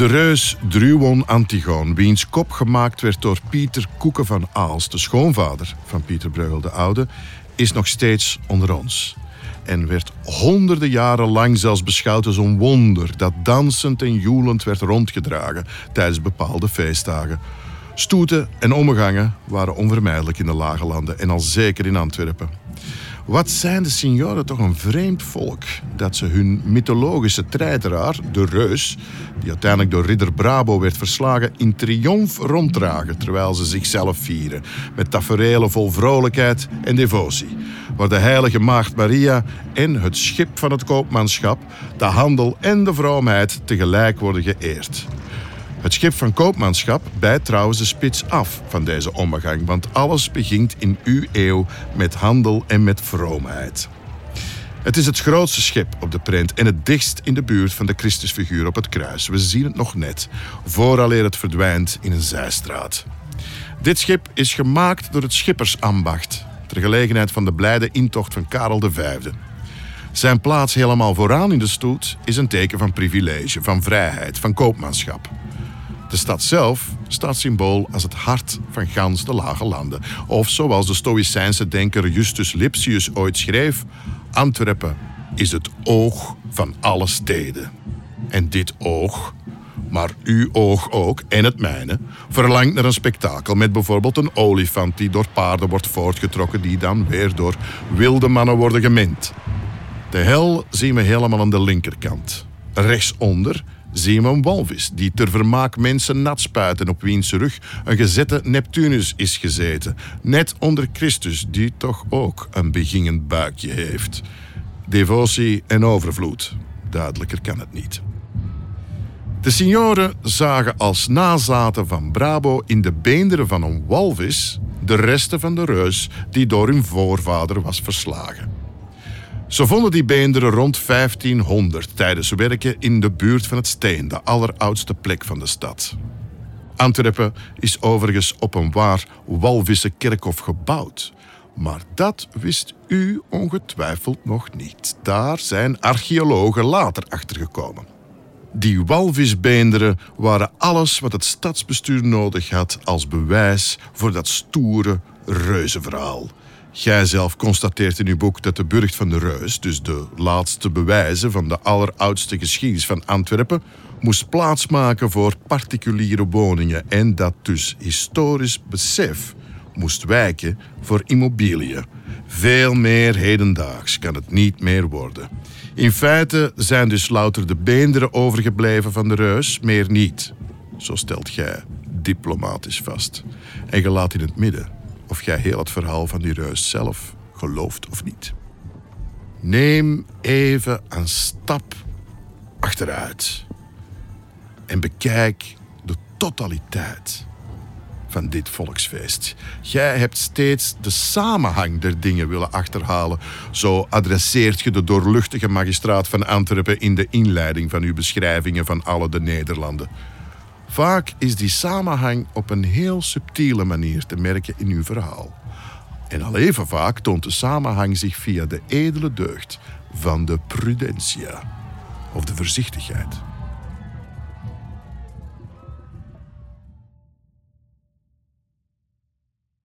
De reus Druon Antigoon, wiens kop gemaakt werd door Pieter Koeken van Aals, de schoonvader van Pieter Breugel de Oude, is nog steeds onder ons. En werd honderden jaren lang zelfs beschouwd als een wonder dat dansend en joelend werd rondgedragen tijdens bepaalde feestdagen. Stoeten en omgangen waren onvermijdelijk in de lage landen en al zeker in Antwerpen. Wat zijn de signoren toch een vreemd volk dat ze hun mythologische treiteraar, de reus, die uiteindelijk door ridder Brabo werd verslagen, in triomf ronddragen terwijl ze zichzelf vieren met taferelen vol vrolijkheid en devotie, waar de heilige maagd Maria en het schip van het koopmanschap, de handel en de vroomheid tegelijk worden geëerd. Het schip van koopmanschap bijt trouwens de spits af van deze omgang, want alles begint in uw eeuw met handel en met vroomheid. Het is het grootste schip op de print en het dichtst in de buurt van de Christusfiguur op het kruis. We zien het nog net, vooraleer het verdwijnt in een zijstraat. Dit schip is gemaakt door het schippersambacht, ter gelegenheid van de blijde intocht van Karel V. Zijn plaats helemaal vooraan in de stoet is een teken van privilege, van vrijheid, van koopmanschap. De stad zelf staat symbool als het hart van gans de lage landen. Of zoals de Stoïcijnse denker Justus Lipsius ooit schreef: Antwerpen is het oog van alle steden. En dit oog, maar uw oog ook en het mijne, verlangt naar een spektakel met bijvoorbeeld een olifant die door paarden wordt voortgetrokken, die dan weer door wilde mannen worden gemend. De hel zien we helemaal aan de linkerkant. Rechtsonder zien we een walvis die ter vermaak mensen nat spuiten op wiens rug een gezette Neptunus is gezeten. Net onder Christus, die toch ook een begingend buikje heeft. Devotie en overvloed. Duidelijker kan het niet. De signoren zagen als nazaten van Brabo in de beenderen van een walvis de resten van de reus die door hun voorvader was verslagen. Ze vonden die beenderen rond 1500 tijdens werken in de buurt van het Steen, de alleroudste plek van de stad. Antwerpen is overigens op een waar walvissenkerkhof gebouwd. Maar dat wist u ongetwijfeld nog niet. Daar zijn archeologen later achtergekomen. Die walvisbeenderen waren alles wat het stadsbestuur nodig had als bewijs voor dat stoere reuzenverhaal. Jij zelf constateert in uw boek dat de Burcht van de Reus, dus de laatste bewijzen van de alleroudste geschiedenis van Antwerpen, moest plaatsmaken voor particuliere woningen en dat dus historisch besef moest wijken voor immobiliën. Veel meer hedendaags kan het niet meer worden. In feite zijn dus louter de beenderen overgebleven van de reus, meer niet. Zo stelt jij diplomatisch vast. En je laat in het midden of jij heel het verhaal van die reus zelf gelooft of niet. Neem even een stap achteruit en bekijk de totaliteit van dit volksfeest. Jij hebt steeds de samenhang der dingen willen achterhalen. Zo adresseert je de doorluchtige magistraat van Antwerpen in de inleiding van uw beschrijvingen van alle de Nederlanden. Vaak is die samenhang op een heel subtiele manier te merken in uw verhaal. En al even vaak toont de samenhang zich via de edele deugd van de prudentia of de voorzichtigheid.